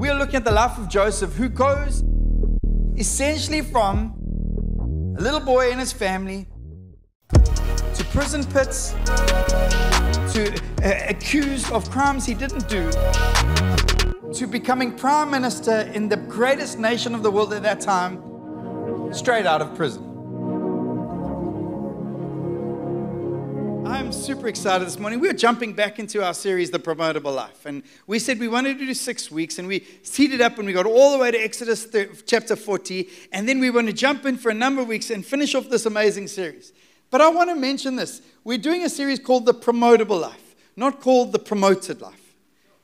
We are looking at the life of Joseph, who goes essentially from a little boy and his family to prison pits, to uh, accused of crimes he didn't do, to becoming prime minister in the greatest nation of the world at that time, straight out of prison. Super excited this morning. We're jumping back into our series, The Promotable Life. And we said we wanted to do six weeks, and we seated up and we got all the way to Exodus chapter 40. And then we want to jump in for a number of weeks and finish off this amazing series. But I want to mention this. We're doing a series called The Promotable Life, not called The Promoted Life,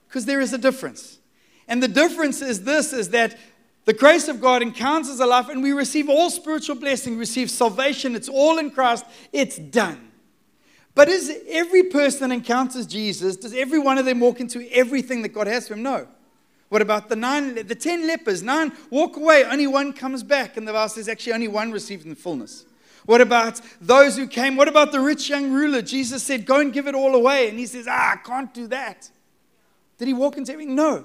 because there is a difference. And the difference is this is that the grace of God encounters a life and we receive all spiritual blessing, receive salvation. It's all in Christ. It's done. But is every person that encounters Jesus, does every one of them walk into everything that God has for him? No. What about the nine, the ten lepers? Nine walk away, only one comes back. And the Bible says actually only one received in fullness. What about those who came? What about the rich young ruler? Jesus said, Go and give it all away. And he says, Ah, I can't do that. Did he walk into everything? No.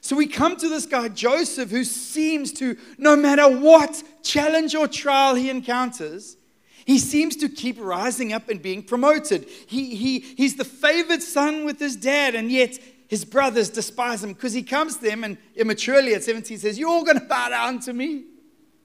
So we come to this guy, Joseph, who seems to, no matter what challenge or trial he encounters, he seems to keep rising up and being promoted. He, he, he's the favored son with his dad, and yet his brothers despise him because he comes to them and immaturely at 17 says, You're all going to bow down to me.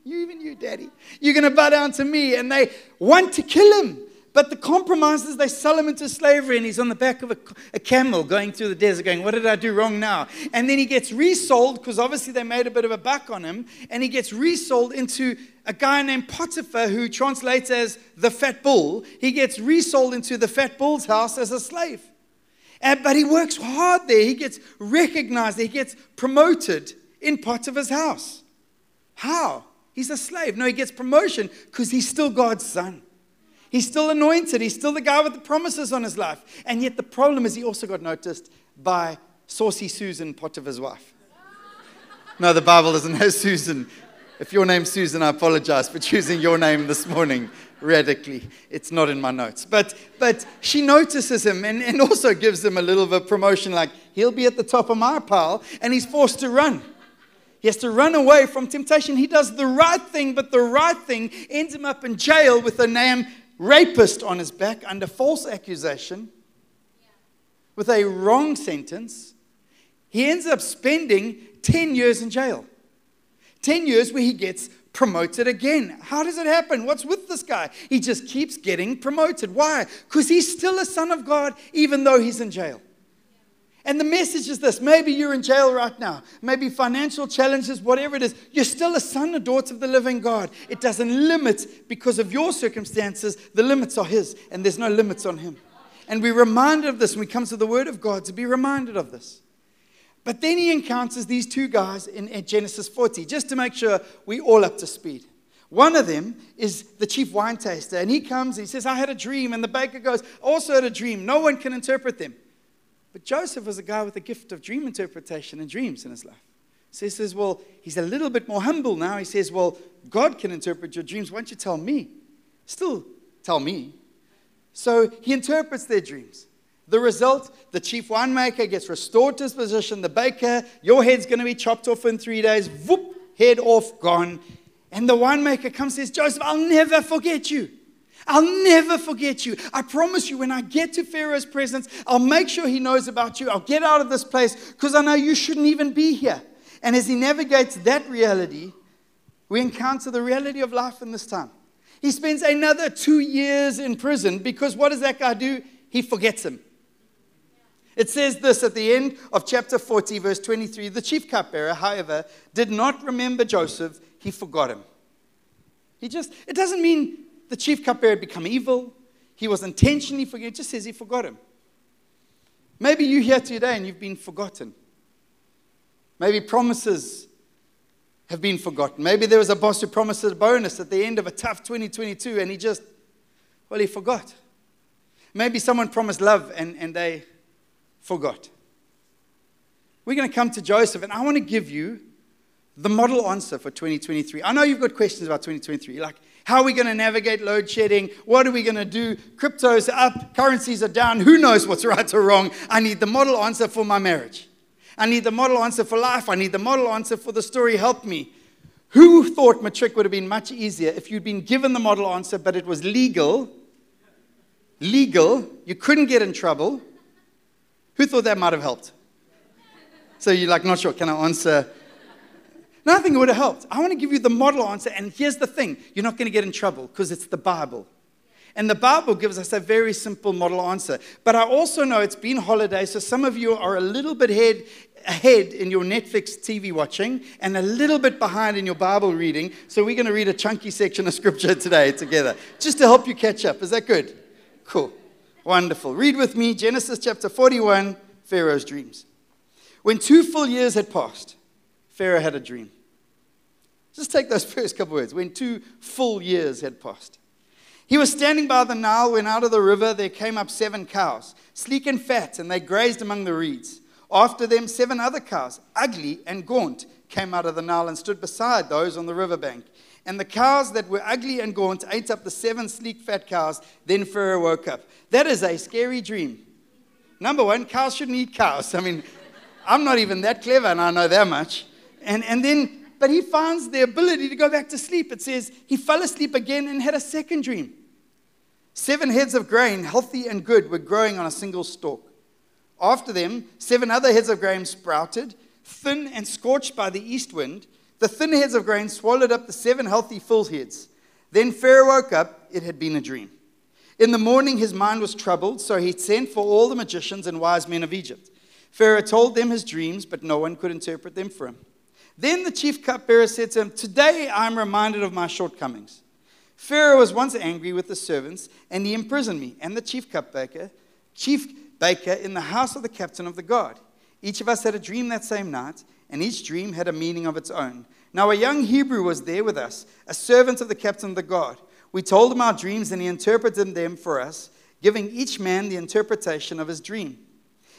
You, even you, daddy. You're going to bow down to me. And they want to kill him. But the compromises, they sell him into slavery, and he's on the back of a, a, camel going through the desert, going, What did I do wrong now? And then he gets resold, because obviously they made a bit of a buck on him, and he gets resold into a guy named Potiphar, who translates as the fat bull. He gets resold into the fat bull's house as a slave. And, but he works hard there. He gets recognized, he gets promoted in Potiphar's house. How? He's a slave. No, he gets promotion because he's still God's son. He's still anointed. He's still the guy with the promises on his life. And yet the problem is he also got noticed by Saucy Susan, Potiphar's wife. No, the Bible doesn't have Susan. If your name's Susan, I apologize for choosing your name this morning radically. It's not in my notes. But, but she notices him and, and also gives him a little of a promotion like, he'll be at the top of my pile, and he's forced to run. He has to run away from temptation. He does the right thing, but the right thing ends him up in jail with a name rapist on his back under false accusation with a wrong sentence, he ends up spending 10 years in jail. 10 years where he gets promoted again. How does it happen? What's with this guy? He just keeps getting promoted. Why? Because he's still a son of God, even though he's in jail. And the message is this maybe you're in jail right now, maybe financial challenges, whatever it is, you're still a son or daughter of the living God. It doesn't limit because of your circumstances, the limits are His, and there's no limits on Him. And we're reminded of this when we come to the Word of God to be reminded of this. But then he encounters these two guys in, Genesis 40, just to make sure we're all up to speed. One of them is the chief wine taster, and he comes, and he says, I had a dream, and the baker goes, also had a dream. No one can interpret them. But Joseph was a guy with a gift of dream interpretation and dreams in his life. So he says, Well, he's a little bit more humble now. He says, Well, God can interpret your dreams. Why don't you tell me? Still tell me. So he interprets their dreams. The result, the chief winemaker gets restored to his position. The baker, your head's going to be chopped off in three days. Whoop, head off, gone. And the winemaker comes and says, Joseph, I'll never forget you. I'll never forget you. I promise you, when I get to Pharaoh's presence, I'll make sure he knows about you. I'll get out of this place because I know you shouldn't even be here. And as he navigates that reality, we encounter the reality of life in this time. He spends another two years in prison because what does that guy do? He forgets him. It says this at the end of chapter 40, verse 23 The chief cupbearer, however, did not remember Joseph, he forgot him. He just, it doesn't mean the chief cupbearer had become evil. He was intentionally forgetting. It just says he forgot him. Maybe you're here today and you've been forgotten. Maybe promises have been forgotten. Maybe there was a boss who promised a bonus at the end of a tough 2022 and he just, well, he forgot. Maybe someone promised love and, and they forgot. We're going to come to Joseph and I want to give you the model answer for 2023. I know you've got questions about 2023. Like, how are we going to navigate load shedding? What are we going to do? Crypto's up, currencies are down. Who knows what's right or wrong? I need the model answer for my marriage. I need the model answer for life. I need the model answer for the story. Help me. Who thought matric would have been much easier if you'd been given the model answer, but it was legal? Legal. You couldn't get in trouble. Who thought that might have helped? So you're like, not sure. Can I answer? No, I think it would have helped. I want to give you the model answer. And here's the thing you're not going to get in trouble because it's the Bible. And the Bible gives us a very simple model answer. But I also know it's been holiday, so some of you are a little bit ahead, ahead in your Netflix TV watching and a little bit behind in your Bible reading. So we're going to read a chunky section of scripture today together, just to help you catch up. Is that good? Cool. Wonderful. Read with me Genesis chapter 41, Pharaoh's dreams. When two full years had passed, Pharaoh had a dream. Just take those first couple words. When two full years had passed. He was standing by the Nile when out of the river there came up seven cows, sleek and fat, and they grazed among the reeds. After them, seven other cows, ugly and gaunt, came out of the Nile and stood beside those on the riverbank. And the cows that were ugly and gaunt ate up the seven sleek fat cows. Then Pharaoh woke up. That is a scary dream. Number one, cows shouldn't eat cows. I mean, I'm not even that clever and I know that much. And, and then, but he finds the ability to go back to sleep. It says he fell asleep again and had a second dream. Seven heads of grain, healthy and good, were growing on a single stalk. After them, seven other heads of grain sprouted, thin and scorched by the east wind. The thin heads of grain swallowed up the seven healthy full heads. Then Pharaoh woke up. It had been a dream. In the morning, his mind was troubled, so he sent for all the magicians and wise men of Egypt. Pharaoh told them his dreams, but no one could interpret them for him. Then the chief cupbearer said to him, Today I am reminded of my shortcomings. Pharaoh was once angry with the servants, and he imprisoned me and the chief cupbaker, chief baker in the house of the captain of the guard. Each of us had a dream that same night, and each dream had a meaning of its own. Now a young Hebrew was there with us, a servant of the captain of the guard. We told him our dreams, and he interpreted them for us, giving each man the interpretation of his dream.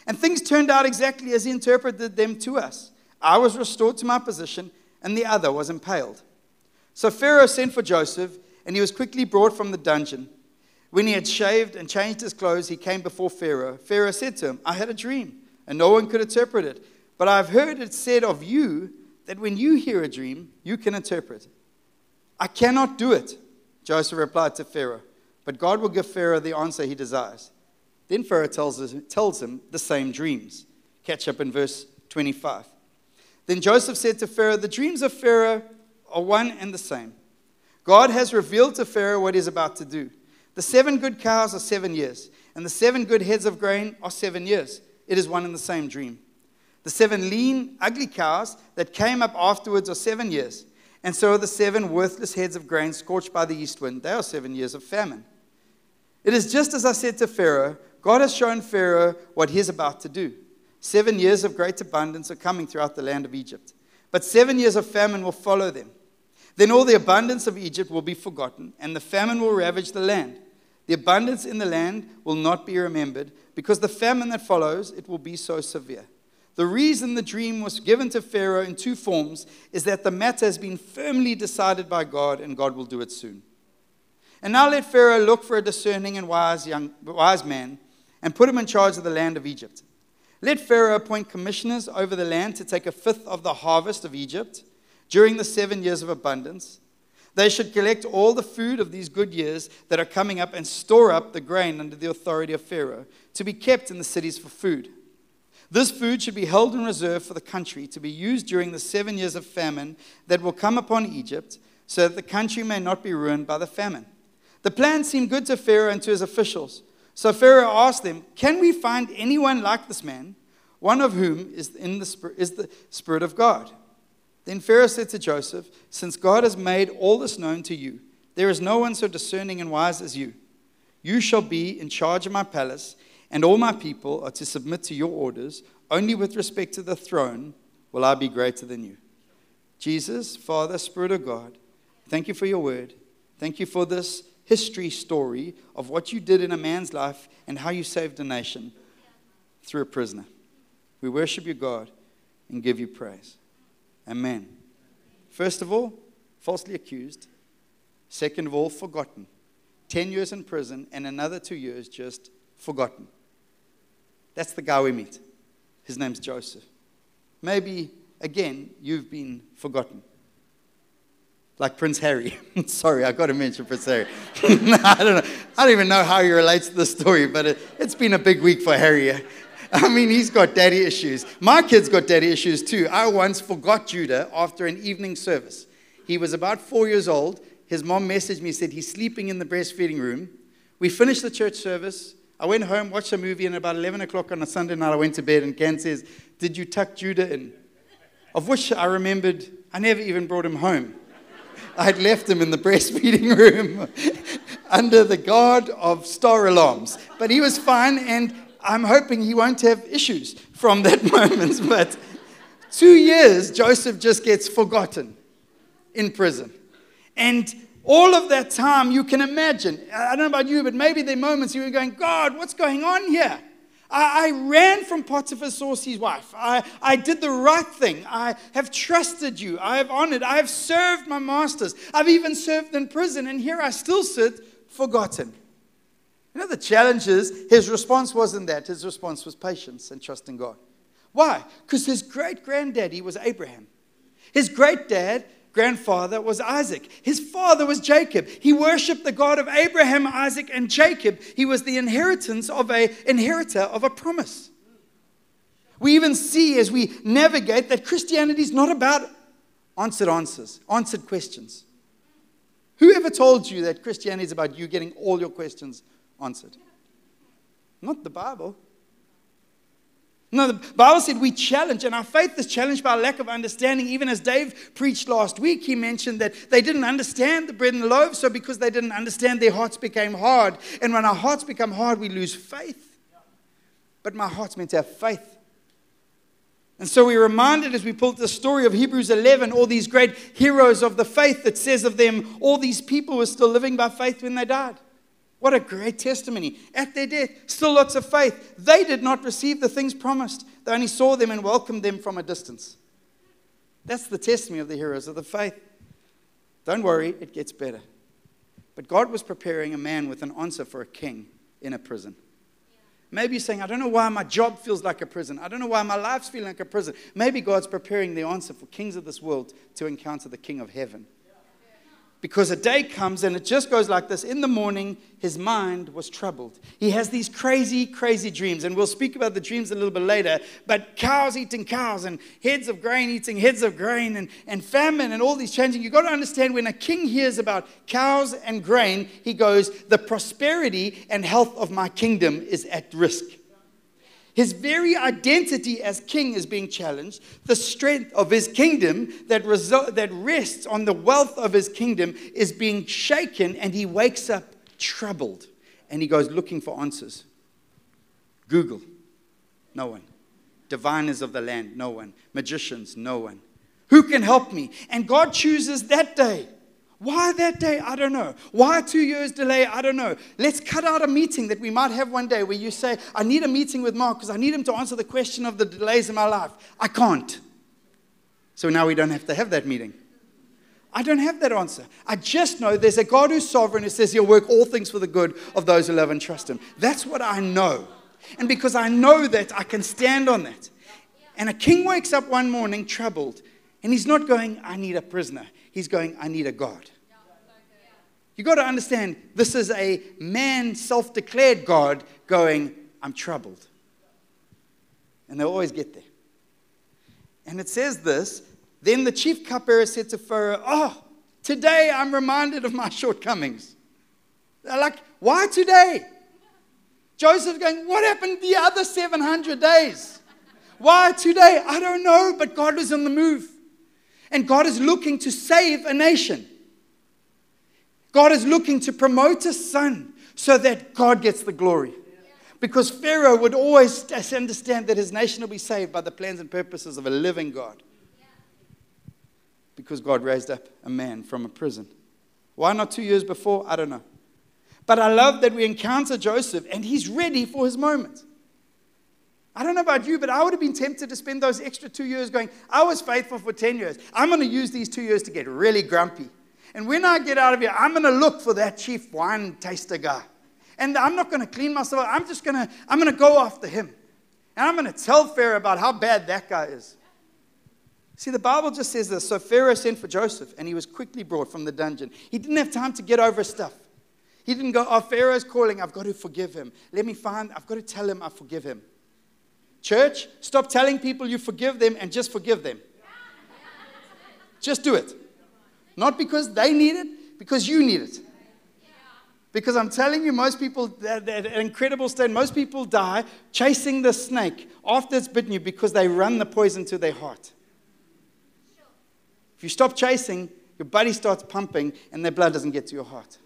And things turned out exactly as he interpreted them to us. I was restored to my position, and the other was impaled. So Pharaoh sent for Joseph and he was quickly brought from the dungeon. When he had shaved and changed his clothes, he came before Pharaoh. Pharaoh said to him, I had a dream, and no one could interpret it. But I've heard it said of you that when you hear a dream, you can interpret. I cannot do it, Joseph replied to Pharaoh, but God will give Pharaoh the answer he desires. Then Pharaoh tells, us, tells him the same dreams. Catch up in verse 25. Then Joseph said to Pharaoh, The dreams of Pharaoh are one and the same. God has revealed to Pharaoh what he's about to do. The seven good cows are seven years, and the seven good heads of grain are seven years. It is one and the same dream. The seven lean, ugly cows that came up afterwards are seven years, and so are the seven worthless heads of grain scorched by the east wind. They are seven years of famine. It is just as I said to Pharaoh God has shown Pharaoh what he is about to do. Seven years of great abundance are coming throughout the land of Egypt, but seven years of famine will follow them. Then all the abundance of Egypt will be forgotten, and the famine will ravage the land. The abundance in the land will not be remembered, because the famine that follows it will be so severe. The reason the dream was given to Pharaoh in two forms is that the matter has been firmly decided by God, and God will do it soon. And now let Pharaoh look for a discerning and wise, young, wise man and put him in charge of the land of Egypt. Let Pharaoh appoint commissioners over the land to take a fifth of the harvest of Egypt during the seven years of abundance. They should collect all the food of these good years that are coming up and store up the grain under the authority of Pharaoh to be kept in the cities for food. This food should be held in reserve for the country to be used during the seven years of famine that will come upon Egypt, so that the country may not be ruined by the famine. The plan seemed good to Pharaoh and to his officials. So Pharaoh asked them, Can we find anyone like this man, one of whom is, in the, is the Spirit of God? Then Pharaoh said to Joseph, Since God has made all this known to you, there is no one so discerning and wise as you. You shall be in charge of my palace, and all my people are to submit to your orders. Only with respect to the throne will I be greater than you. Jesus, Father, Spirit of God, thank you for your word. Thank you for this history story of what you did in a man's life and how you saved a nation through a prisoner. We worship you, God, and give you praise. Amen. First of all, falsely accused. Second of all, forgotten. 10 years in prison and another two years just forgotten. That's the guy we meet. His name's Joseph. maybe again you've been forgotten. Like Prince Harry. Sorry, I got to mention Prince Harry. I don't know. I don't even know how he relates to the story, but it, it's been a big week for Harry. I mean, he's got daddy issues. My kids got daddy issues too. I once forgot Judah after an evening service. He was about four years old. His mom messaged me, said he's sleeping in the breastfeeding room. We finished the church service. I went home, watched a movie, and about 11 o'clock on a Sunday night, I went to bed, and Ken says, Did you tuck Judah in? Of which I remembered I never even brought him home. I'd left him in the breastfeeding room under the guard of star alarms. But he was fine, and I'm hoping he won't have issues from that moment. But two years, Joseph just gets forgotten in prison. And all of that time, you can imagine. I don't know about you, but maybe there are moments you were going, God, what's going on here? I, I ran from Potiphar's saucy's wife. I, I did the right thing. I have trusted you. I have honored. I have served my masters. I've even served in prison, and here I still sit forgotten. You know, the challenge is his response wasn't that. His response was patience and trust in God. Why? Because his great granddaddy was Abraham. His great dad, grandfather, was Isaac. His father was Jacob. He worshiped the God of Abraham, Isaac, and Jacob. He was the inheritance of a inheritor of a promise. We even see as we navigate that Christianity is not about answered answers, answered questions. Whoever told you that Christianity is about you getting all your questions answered. Not the Bible. No, the Bible said we challenge, and our faith is challenged by a lack of understanding. Even as Dave preached last week, he mentioned that they didn't understand the bread and the loaf, so because they didn't understand, their hearts became hard. And when our hearts become hard, we lose faith. But my heart's meant to have faith. And so we're reminded as we pull the story of Hebrews 11, all these great heroes of the faith that says of them, all these people were still living by faith when they died. What a great testimony. At their death, still lots of faith. They did not receive the things promised, they only saw them and welcomed them from a distance. That's the testimony of the heroes of the faith. Don't worry, it gets better. But God was preparing a man with an answer for a king in a prison. Maybe you're saying, I don't know why my job feels like a prison. I don't know why my life's feeling like a prison. Maybe God's preparing the answer for kings of this world to encounter the king of heaven because a day comes and it just goes like this. In the morning, his mind was troubled. He has these crazy, crazy dreams, and we'll speak about the dreams a little bit later. But cows eating cows, and heads of grain eating heads of grain, and, and famine, and all these changing. You've got to understand when a king hears about cows and grain, he goes, The prosperity and health of my kingdom is at risk. His very identity as king is being challenged. The strength of his kingdom that, that rests on the wealth of his kingdom is being shaken, and he wakes up troubled and he goes looking for answers. Google, no one. Diviners of the land, no one. Magicians, no one. Who can help me? And God chooses that day why that day? I don't know. Why two years delay? I don't know. Let's cut out a meeting that we might have one day where you say, I need a meeting with Mark because I need him to answer the question of the delays in my life. I can't. So now we don't have to have that meeting. I don't have that answer. I just know there's a God who's sovereign who says he'll work all things for the good of those who love and trust him. That's what I know. And because I know that, I can stand on that. And a king wakes up one morning troubled, and he's not going, I need a prisoner. He's going, I need a God. You got to understand, this is a man self declared God going, I'm troubled. And they'll always get there. And it says this Then the chief cupbearer said to Pharaoh, Oh, today I'm reminded of my shortcomings. They're like, Why today? Joseph's going, What happened the other 700 days? Why today? I don't know, but God was on the move. And God is looking to save a nation. God is looking to promote a son so that God gets the glory. Because Pharaoh would always understand that his nation will be saved by the plans and purposes of a living God. Because God raised up a man from a prison. Why not two years before? I don't know. But I love that we encounter Joseph and he's ready for his moment. I don't know about you, but I would have been tempted to spend those extra two years going, I was faithful for 10 years. I'm going to use these two years to get really grumpy. And when I get out of here, I'm going to look for that chief wine taster guy. And I'm not going to clean myself. up. I'm just going to, I'm going to go after him. And I'm going to tell Pharaoh about how bad that guy is. See, the Bible just says this. So Pharaoh sent for Joseph, and he was quickly brought from the dungeon. He didn't have time to get over stuff. He didn't go, Oh, Pharaoh's calling. I've got to forgive him. Let me find, I've got to tell him I forgive him. Church, stop telling people you forgive them and just forgive them. Just do it. Not because they need it, because you need it. Because I'm telling you, most people, that, incredible state, most people die chasing the snake after it's bitten you because they run the poison to their heart. If you stop chasing, your body starts pumping and their blood doesn't get to your heart.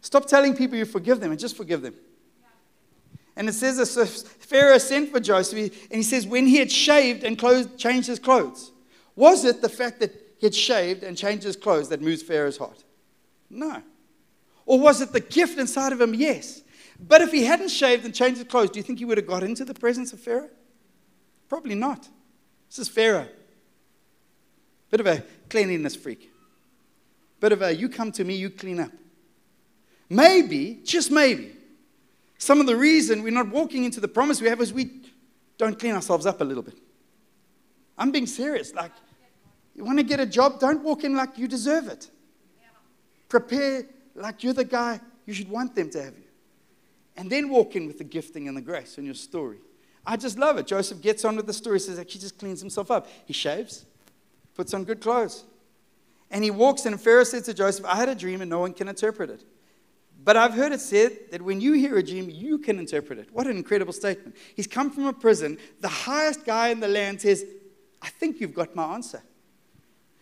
Stop telling people you forgive them and just forgive them. And it says that so Pharaoh sent for Joseph, and he says, when he had shaved and clothes, changed his clothes, was it the fact that he had shaved and changed his clothes that moves Pharaoh's heart? No. Or was it the gift inside of him? Yes. But if he hadn't shaved and changed his clothes, do you think he would have got into the presence of Pharaoh? Probably not. This is Pharaoh. Bit of a cleanliness freak. Bit of a you come to me, you clean up. Maybe, just maybe, some of the reason we're not walking into the promise we have is we don't clean ourselves up a little bit. I'm being serious. Like, you want to get a job, don't walk in like you deserve it. Prepare like you're the guy you should want them to have you. And then walk in with the gifting and the grace in your story. I just love it. Joseph gets on with the story, says he just cleans himself up. He shaves, puts on good clothes. And he walks in, and Pharaoh said to Joseph, I had a dream and no one can interpret it. But I've heard it said that when you hear a dream, you can interpret it. What an incredible statement. He's come from a prison. The highest guy in the land says, I think you've got my answer.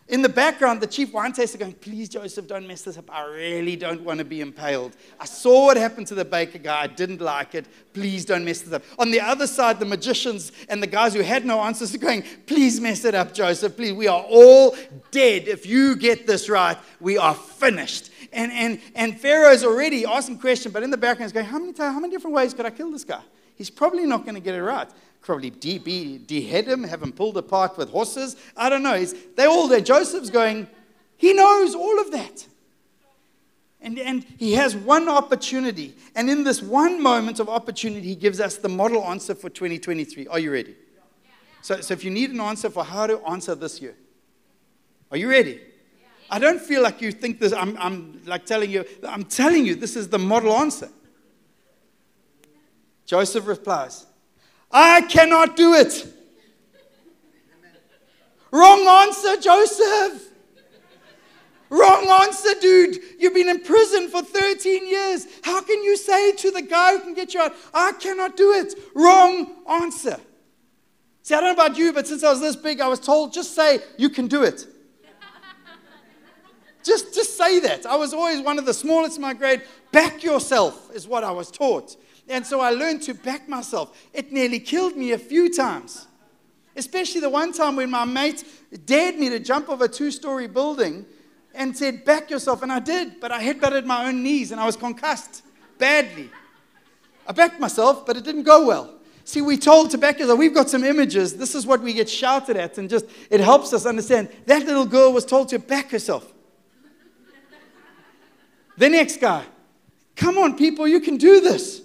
In the background, the chief wine taster going, Please, Joseph, don't mess this up. I really don't want to be impaled. I saw what happened to the baker guy. I didn't like it. Please don't mess this up. On the other side, the magicians and the guys who had no answers are going, Please mess it up, Joseph. Please, we are all dead. If you get this right, we are finished. And, and, and Pharaoh's already him question, but in the background, he's going, how many, how many different ways could I kill this guy? He's probably not going to get it right probably de- be, dehead him, have him pulled apart with horses. I don't know. He's, they're all there. Joseph's going, he knows all of that. And, and he has one opportunity. And in this one moment of opportunity, he gives us the model answer for 2023. Are you ready? So, so if you need an answer for how to answer this year, are you ready? I don't feel like you think this, I'm, I'm like telling you, I'm telling you, this is the model answer. Joseph replies, I cannot do it. Wrong answer, Joseph. Wrong answer, dude. You've been in prison for 13 years. How can you say to the guy who can get you out, I cannot do it? Wrong answer. See, I don't know about you, but since I was this big, I was told just say, you can do it. just, just say that. I was always one of the smallest in my grade. Back yourself is what I was taught. And so I learned to back myself. It nearly killed me a few times. Especially the one time when my mate dared me to jump off a two story building and said, Back yourself. And I did, but I headbutted my own knees and I was concussed badly. I backed myself, but it didn't go well. See, we told to back yourself, we've got some images. This is what we get shouted at, and just it helps us understand. That little girl was told to back herself. the next guy, come on, people, you can do this.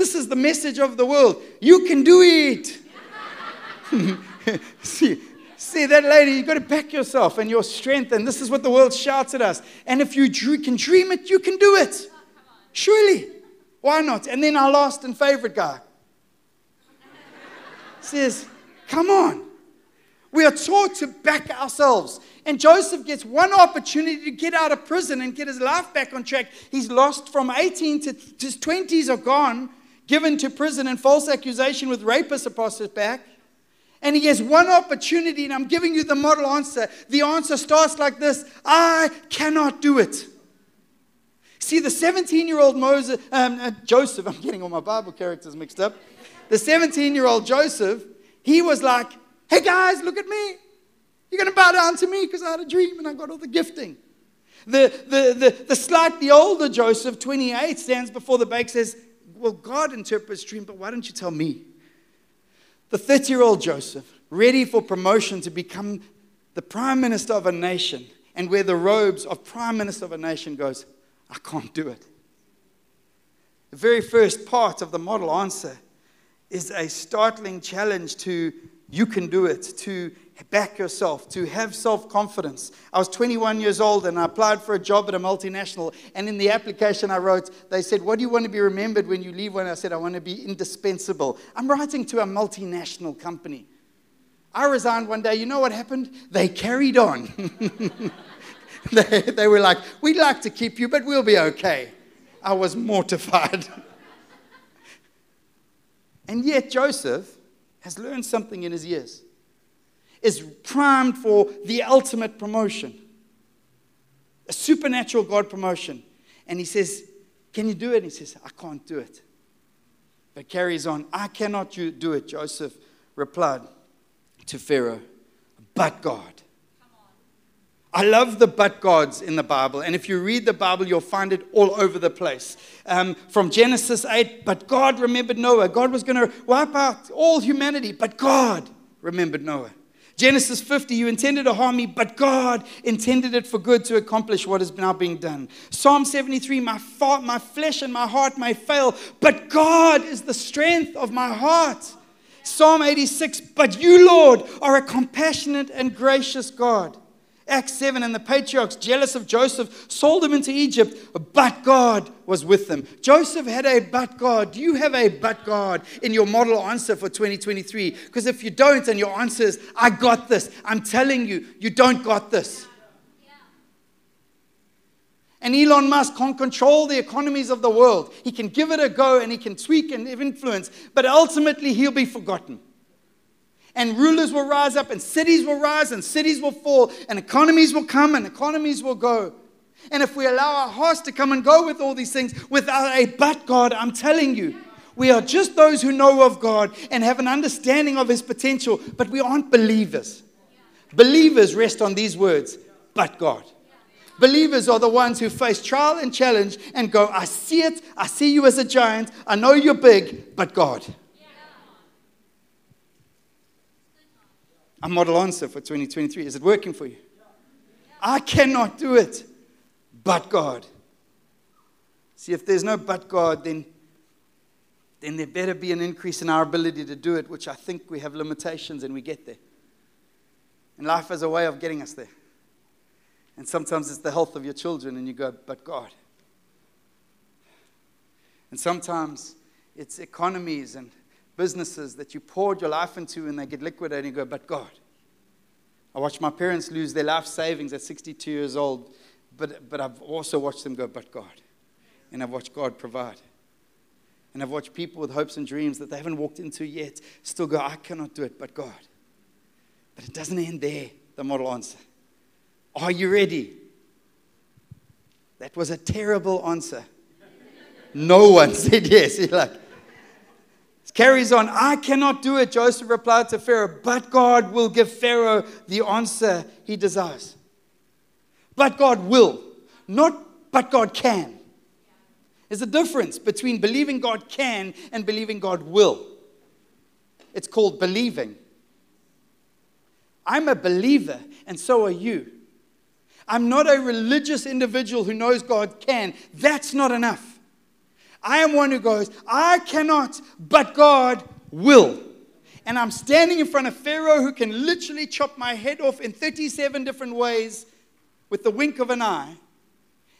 This is the message of the world. You can do it. see, see that lady, you've got to back yourself and your strength. And this is what the world shouts at us. And if you can dream it, you can do it. Surely. Why not? And then our last and favorite guy says, Come on. We are taught to back ourselves. And Joseph gets one opportunity to get out of prison and get his life back on track. He's lost from 18 to his 20s are gone given to prison and false accusation with rapists across his back. And he has one opportunity, and I'm giving you the model answer. The answer starts like this I cannot do it. See, the 17 year old Moses, um, uh, Joseph, I'm getting all my Bible characters mixed up. The 17 year old Joseph, he was like, Hey guys, look at me. You're going to bow down to me because I had a dream and I got all the gifting. The, the, the, the slightly older Joseph, 28, stands before the bank says, well, God interprets dream, but why don't you tell me? The 30 year old Joseph, ready for promotion to become the prime minister of a nation, and where the robes of prime minister of a nation goes, I can't do it. The very first part of the model answer is a startling challenge to you can do it, to back yourself, to have self confidence. I was 21 years old and I applied for a job at a multinational. And in the application I wrote, they said, What do you want to be remembered when you leave? When I said, I want to be indispensable. I'm writing to a multinational company. I resigned one day. You know what happened? They carried on. they, they were like, We'd like to keep you, but we'll be okay. I was mortified. and yet, Joseph has learned something in his years, is primed for the ultimate promotion, a supernatural God promotion. And he says, Can you do it? And he says, I can't do it. But carries on, I cannot do it, Joseph replied to Pharaoh, but God. I love the but gods in the Bible. And if you read the Bible, you'll find it all over the place. Um, from Genesis 8, but God remembered Noah. God was going to wipe out all humanity, but God remembered Noah. Genesis 50, you intended to harm me, but God intended it for good to accomplish what is now being done. Psalm 73, my, fa- my flesh and my heart may fail, but God is the strength of my heart. Psalm 86, but you, Lord, are a compassionate and gracious God. Acts 7, and the patriarchs, jealous of Joseph, sold him into Egypt, but God was with them. Joseph had a but God. Do you have a but God in your model answer for 2023? Because if you don't, and your answer is, I got this, I'm telling you, you don't got this. And Elon Musk can't control the economies of the world. He can give it a go and he can tweak and influence, but ultimately he'll be forgotten and rulers will rise up, and cities will rise, and cities will fall, and economies will come, and economies will go. And if we allow our hearts to come and go with all these things without a but God, I'm telling you, we are just those who know of God and have an understanding of His potential, but we aren't believers. Believers rest on these words, but God. Believers are the ones who face trial and challenge and go, I see it, I see you as a giant, I know you're big, but God. A model answer for 2023. Is it working for you? I cannot do it, but God. See, if there's no but God, then, then there better be an increase in our ability to do it, which I think we have limitations and we get there. And life has a way of getting us there. And sometimes it's the health of your children, and you go, but God. And sometimes it's economies and businesses that you poured your life into and they get liquidated and you go, but God. I watched my parents lose their life savings at 62 years old, but, but I've also watched them go, but God. And I've watched God provide. And I've watched people with hopes and dreams that they haven't walked into yet still go, I cannot do it, but God. But it doesn't end there, the model answer. Are you ready? That was a terrible answer. No one said yes. You're like, carries on, I cannot do it, Joseph replied to Pharaoh, but God will give Pharaoh the answer he desires. But God will, not but God can. There's a difference between believing God can and believing God will. It's called believing. I'm a believer, and so are you. I'm not a religious individual who knows God can. That's not enough. I am one who goes, I cannot, but God will. And I'm standing in front of Pharaoh who can literally chop my head off in 37 different ways with the wink of an eye.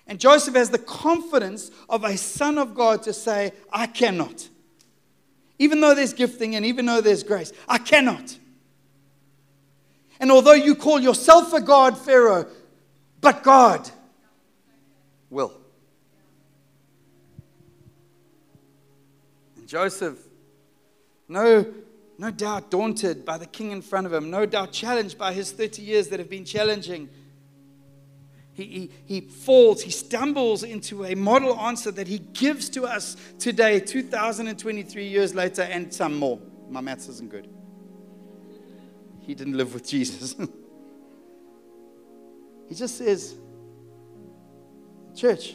And Joseph has the confidence of a son of God to say, I cannot. Even though there's gifting and even though there's grace, I cannot. And although you call yourself a God, Pharaoh, but God will. Joseph, no, no doubt daunted by the king in front of him, no doubt challenged by his 30 years that have been challenging. He, he, he falls, he stumbles into a model answer that he gives to us today, 2023 years later, and some more. My maths isn't good. He didn't live with Jesus. he just says, Church,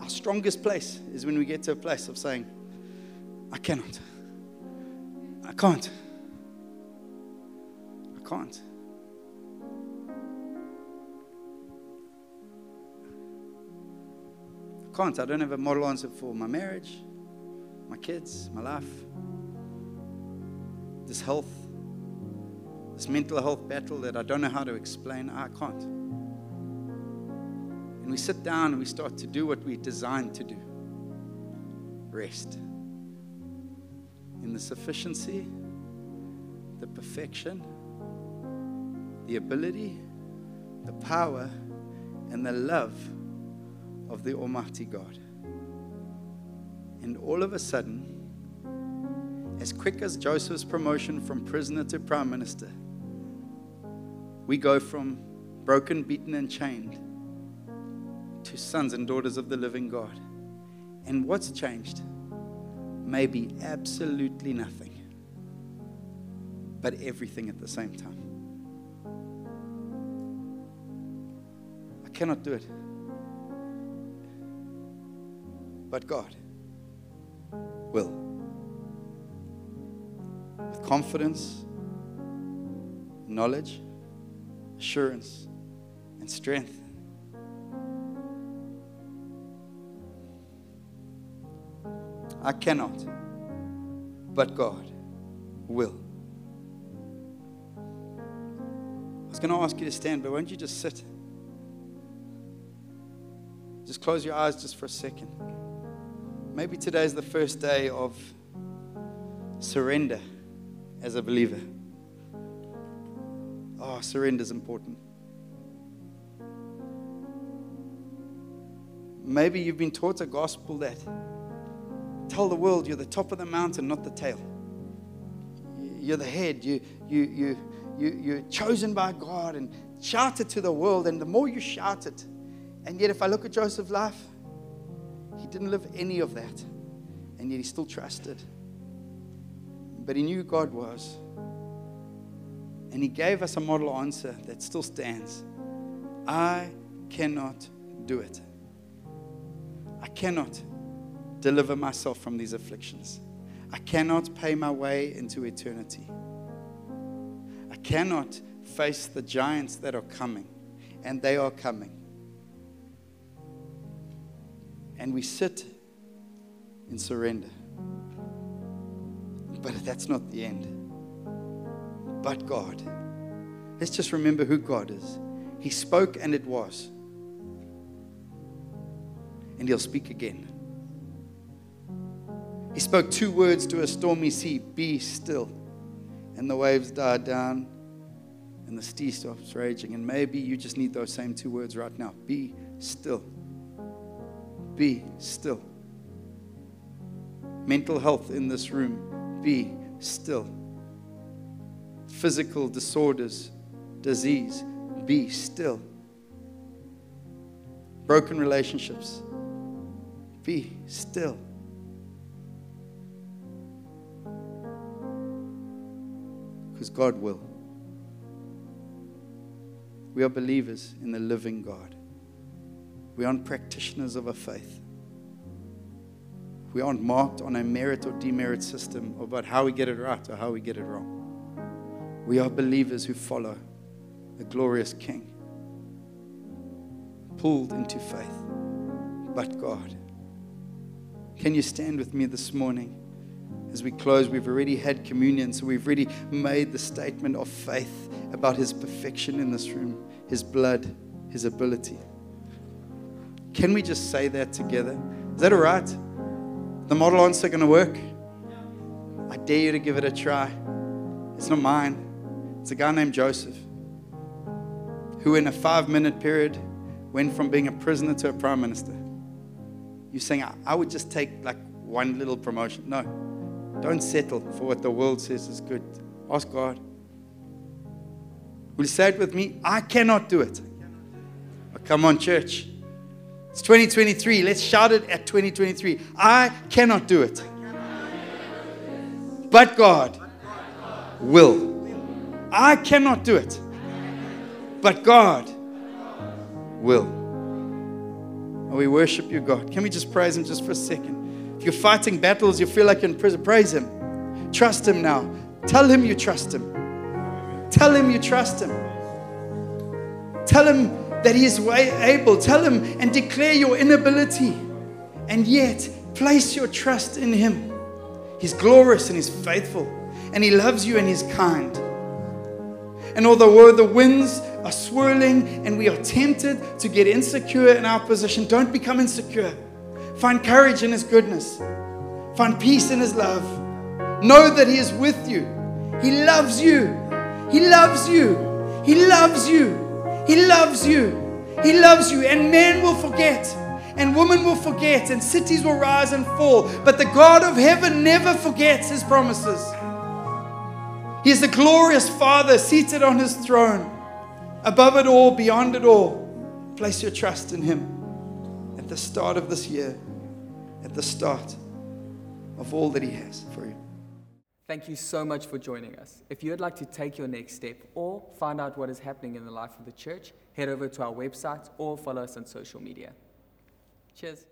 our strongest place is when we get to a place of saying, I cannot. I can't. I can't. I can't. I don't have a model answer for my marriage, my kids, my life. this health, this mental health battle that I don't know how to explain. I can't. And we sit down and we start to do what we're designed to do rest in the sufficiency, the perfection, the ability, the power, and the love of the Almighty God. And all of a sudden, as quick as Joseph's promotion from prisoner to prime minister, we go from broken, beaten, and chained to sons and daughters of the living God. And what's changed? Maybe absolutely nothing, but everything at the same time. I cannot do it. But God will. With confidence, knowledge, assurance, and strength. I cannot, but God will. I was going to ask you to stand, but won't you just sit? Just close your eyes just for a second. Maybe today is the first day of surrender as a believer. Ah, oh, surrender is important. Maybe you've been taught a gospel that tell the world you're the top of the mountain, not the tail. You're the head. You, you, you, you, you're chosen by God and shout it to the world. And the more you shout it, and yet if I look at Joseph's life, he didn't live any of that. And yet he still trusted. But he knew God was. And he gave us a model answer that still stands I cannot do it. I cannot deliver myself from these afflictions. I cannot pay my way into eternity. I cannot face the giants that are coming, and they are coming. And we sit in surrender. But that's not the end. But God. Let's just remember who God is. He spoke and it was. And He'll speak again. He spoke two words to a stormy sea Be still. And the waves died down and the sea stops raging. And maybe you just need those same two words right now Be still. Be still. Mental health in this room. Be still. Physical disorders, disease. Be still. Broken relationships. Be still. Because God will. We are believers in the living God. We aren't practitioners of a faith. We aren't marked on a merit or demerit system about how we get it right or how we get it wrong. We are believers who follow the glorious King, pulled into faith, but God. Can you stand with me this morning? As we close, we've already had communion, so we've already made the statement of faith about His perfection in this room, His blood, His ability. Can we just say that together? Is that all right? The model answer going to work? I dare you to give it a try. It's not mine. It's a guy named Joseph who, in a five minute period, went from being a prisoner to a prime minister. You're saying, I would just take like one little promotion. No. Don't settle for what the world says is good. Ask God. Will you say it with me? I cannot do it. Oh, come on, church. It's 2023. Let's shout it at 2023. I cannot do it. But God will. I cannot do it. But God will. Oh, we worship you, God. Can we just praise Him just for a second? You're fighting battles, you feel like you're in prison, praise Him. Trust Him now. Tell Him you trust Him. Tell Him you trust Him. Tell Him that He is able. Tell Him and declare your inability. And yet, place your trust in Him. He's glorious and He's faithful. and He loves you and He's kind. And although the winds are swirling and we are tempted to get insecure in our position, don't become insecure. Find courage in His goodness, find peace in His love. Know that He is with you. He loves you. He loves you. He loves you. He loves you. He loves you. And men will forget, and women will forget, and cities will rise and fall. But the God of heaven never forgets His promises. He is the glorious Father seated on His throne, above it all, beyond it all. Place your trust in Him at the start of this year, the start of all that He has for you. Thank you so much for joining us. If you would like to take your next step or find out what is happening in the life of the church, head over to our website or follow us on social media. Cheers.